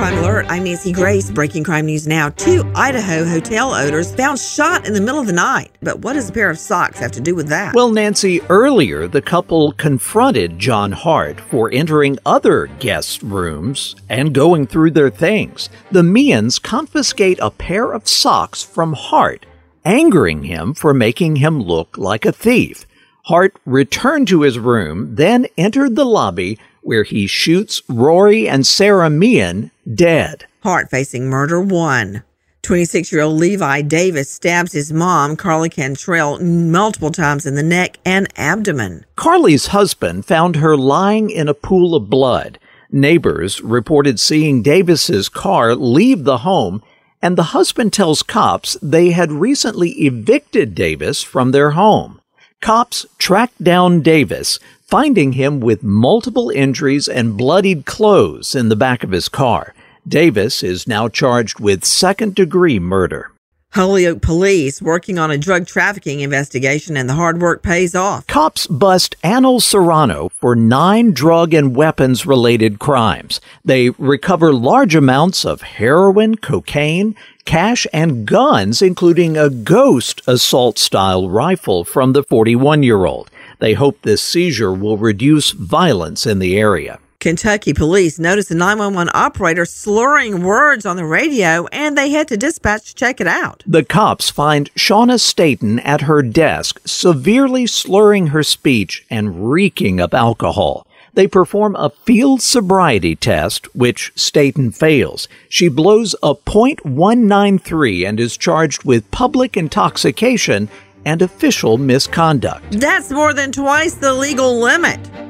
Crime Alert. I'm Nancy Grace. Breaking crime news now. Two Idaho hotel owners found shot in the middle of the night. But what does a pair of socks have to do with that? Well, Nancy, earlier the couple confronted John Hart for entering other guest rooms and going through their things. The Meehan's confiscate a pair of socks from Hart, angering him for making him look like a thief. Hart returned to his room, then entered the lobby where he shoots Rory and Sarah Meehan dead. Hart facing murder one. 26 year old Levi Davis stabs his mom, Carly Cantrell, multiple times in the neck and abdomen. Carly's husband found her lying in a pool of blood. Neighbors reported seeing Davis's car leave the home, and the husband tells cops they had recently evicted Davis from their home. Cops tracked down Davis, finding him with multiple injuries and bloodied clothes in the back of his car. Davis is now charged with second degree murder. Holyoke police working on a drug trafficking investigation and the hard work pays off. Cops bust Anil Serrano for nine drug and weapons related crimes. They recover large amounts of heroin, cocaine, cash, and guns, including a ghost assault style rifle from the 41 year old. They hope this seizure will reduce violence in the area. Kentucky police noticed a 911 operator slurring words on the radio and they head to dispatch to check it out. The cops find Shauna Staten at her desk, severely slurring her speech and reeking of alcohol. They perform a field sobriety test, which Staten fails. She blows a .193 and is charged with public intoxication and official misconduct. That's more than twice the legal limit.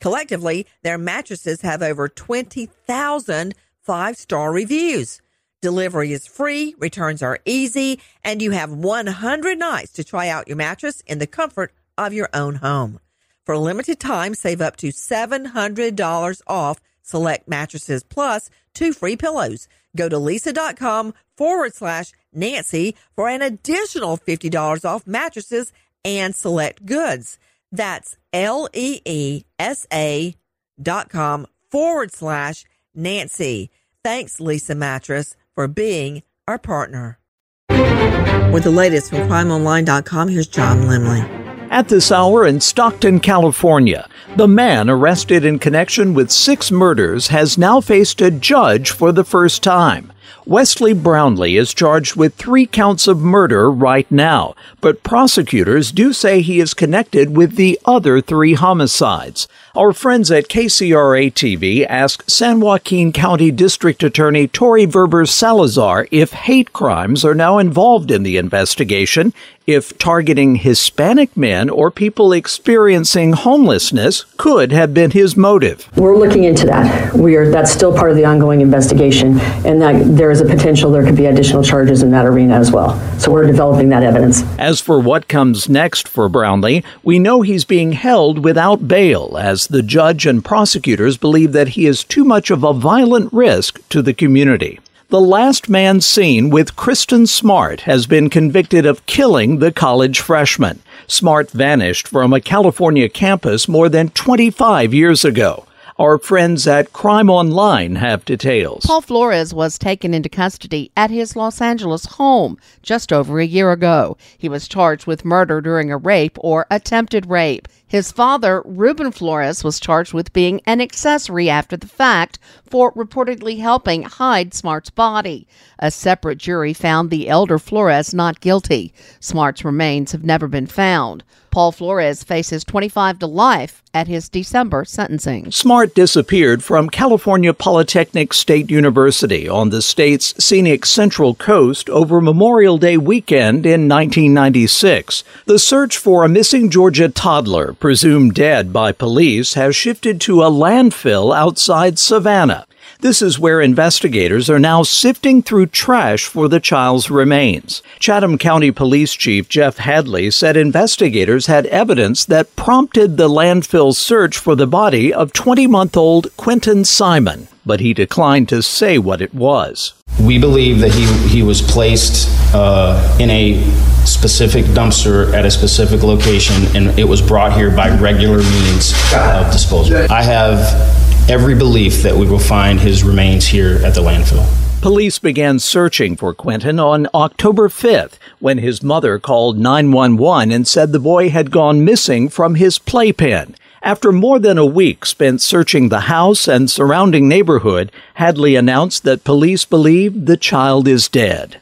Collectively, their mattresses have over 20,000 five star reviews. Delivery is free, returns are easy, and you have 100 nights to try out your mattress in the comfort of your own home. For a limited time, save up to $700 off select mattresses plus two free pillows. Go to leesa.com forward slash Nancy for an additional $50 off mattresses and select goods. That's L E E S A dot com forward slash Nancy. Thanks, Leesa Mattress, for being our partner. With the latest from crimeonline.com, here's John Limley. At this hour in Stockton, California, the man arrested in connection with six murders has now faced a judge for the first time. Wesley Brownlee is charged with three counts of murder right now, but prosecutors do say he is connected with the other three homicides. Our friends at KCRA TV asked San Joaquin County District Attorney Tori Verber Salazar if hate crimes are now involved in the investigation, if targeting Hispanic men or people experiencing homelessness could have been his motive. We're looking into that. We are that's still part of the ongoing investigation, and that there is a potential there could be additional charges in that arena as well. So we're developing that evidence. As for what comes next for Brownlee, we know he's being held without bail as the judge and prosecutors believe that he is too much of a violent risk to the community. The last man seen with Kristin Smart has been convicted of killing the college freshman. Smart vanished from a California campus more than 25 years ago. Our friends at Crime Online have details. Paul Flores was taken into custody at his Los Angeles home just over a year ago. He was charged with murder during a rape or attempted rape. His father, Ruben Flores, was charged with being an accessory after the fact for reportedly helping hide Smart's body. A separate jury found the elder Flores not guilty. Smart's remains have never been found. Paul Flores faces 25 to life at his December sentencing. Smart disappeared from California Polytechnic State University on the state's scenic Central Coast over Memorial Day weekend in 1996. The search for a missing Georgia toddler, presumed dead by police, has shifted to a landfill outside Savannah. This is where investigators are now sifting through trash for the child's remains. Chatham County Police Chief Jeff Hadley said investigators had evidence that prompted the landfill search for the body of 20 month old Quinton Simon, but he declined to say what it was. We believe that he, he was placed uh, in a specific dumpster at a specific location and it was brought here by regular means of disposal. I have every belief that we will find his remains here at the landfill. Police began searching for Quinton on October 5th when his mother called 911 and said the boy had gone missing from his playpen. After more than a week spent searching the house and surrounding neighborhood, Hadley announced that police believe the child is dead.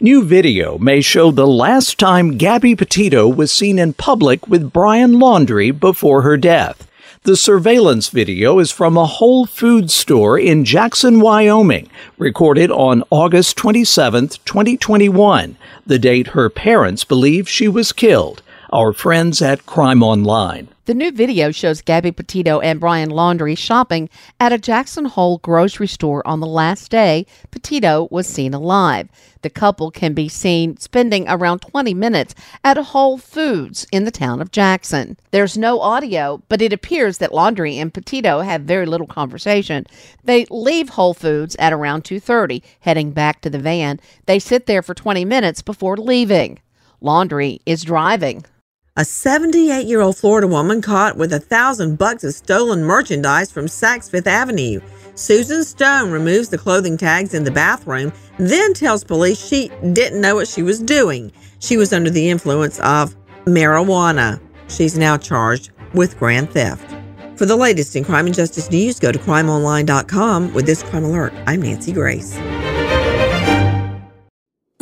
New video may show the last time Gabby Petito was seen in public with Brian Laundrie before her death. The surveillance video is from a Whole Foods store in Jackson, Wyoming, recorded on August 27, 2021, the date her parents believe she was killed. Our friends at Crime Online. The new video shows Gabby Petito and Brian Laundrie shopping at a Jackson Hole grocery store on the last day Petito was seen alive. The couple can be seen spending around 20 minutes at Whole Foods in the town of Jackson. There's no audio, but it appears that Laundrie and Petito have very little conversation. They leave Whole Foods at around 2:30, heading back to the van. They sit there for 20 minutes before leaving. Laundrie is driving. A 78 year old Florida woman caught with a thousand bucks of stolen merchandise from Saks Fifth Avenue. Susan Stone removes the clothing tags in the bathroom, then tells police she didn't know what she was doing. She was under the influence of marijuana. She's now charged with grand theft. For the latest in crime and justice news, go to crimeonline.com with this crime alert. I'm Nancy Grace.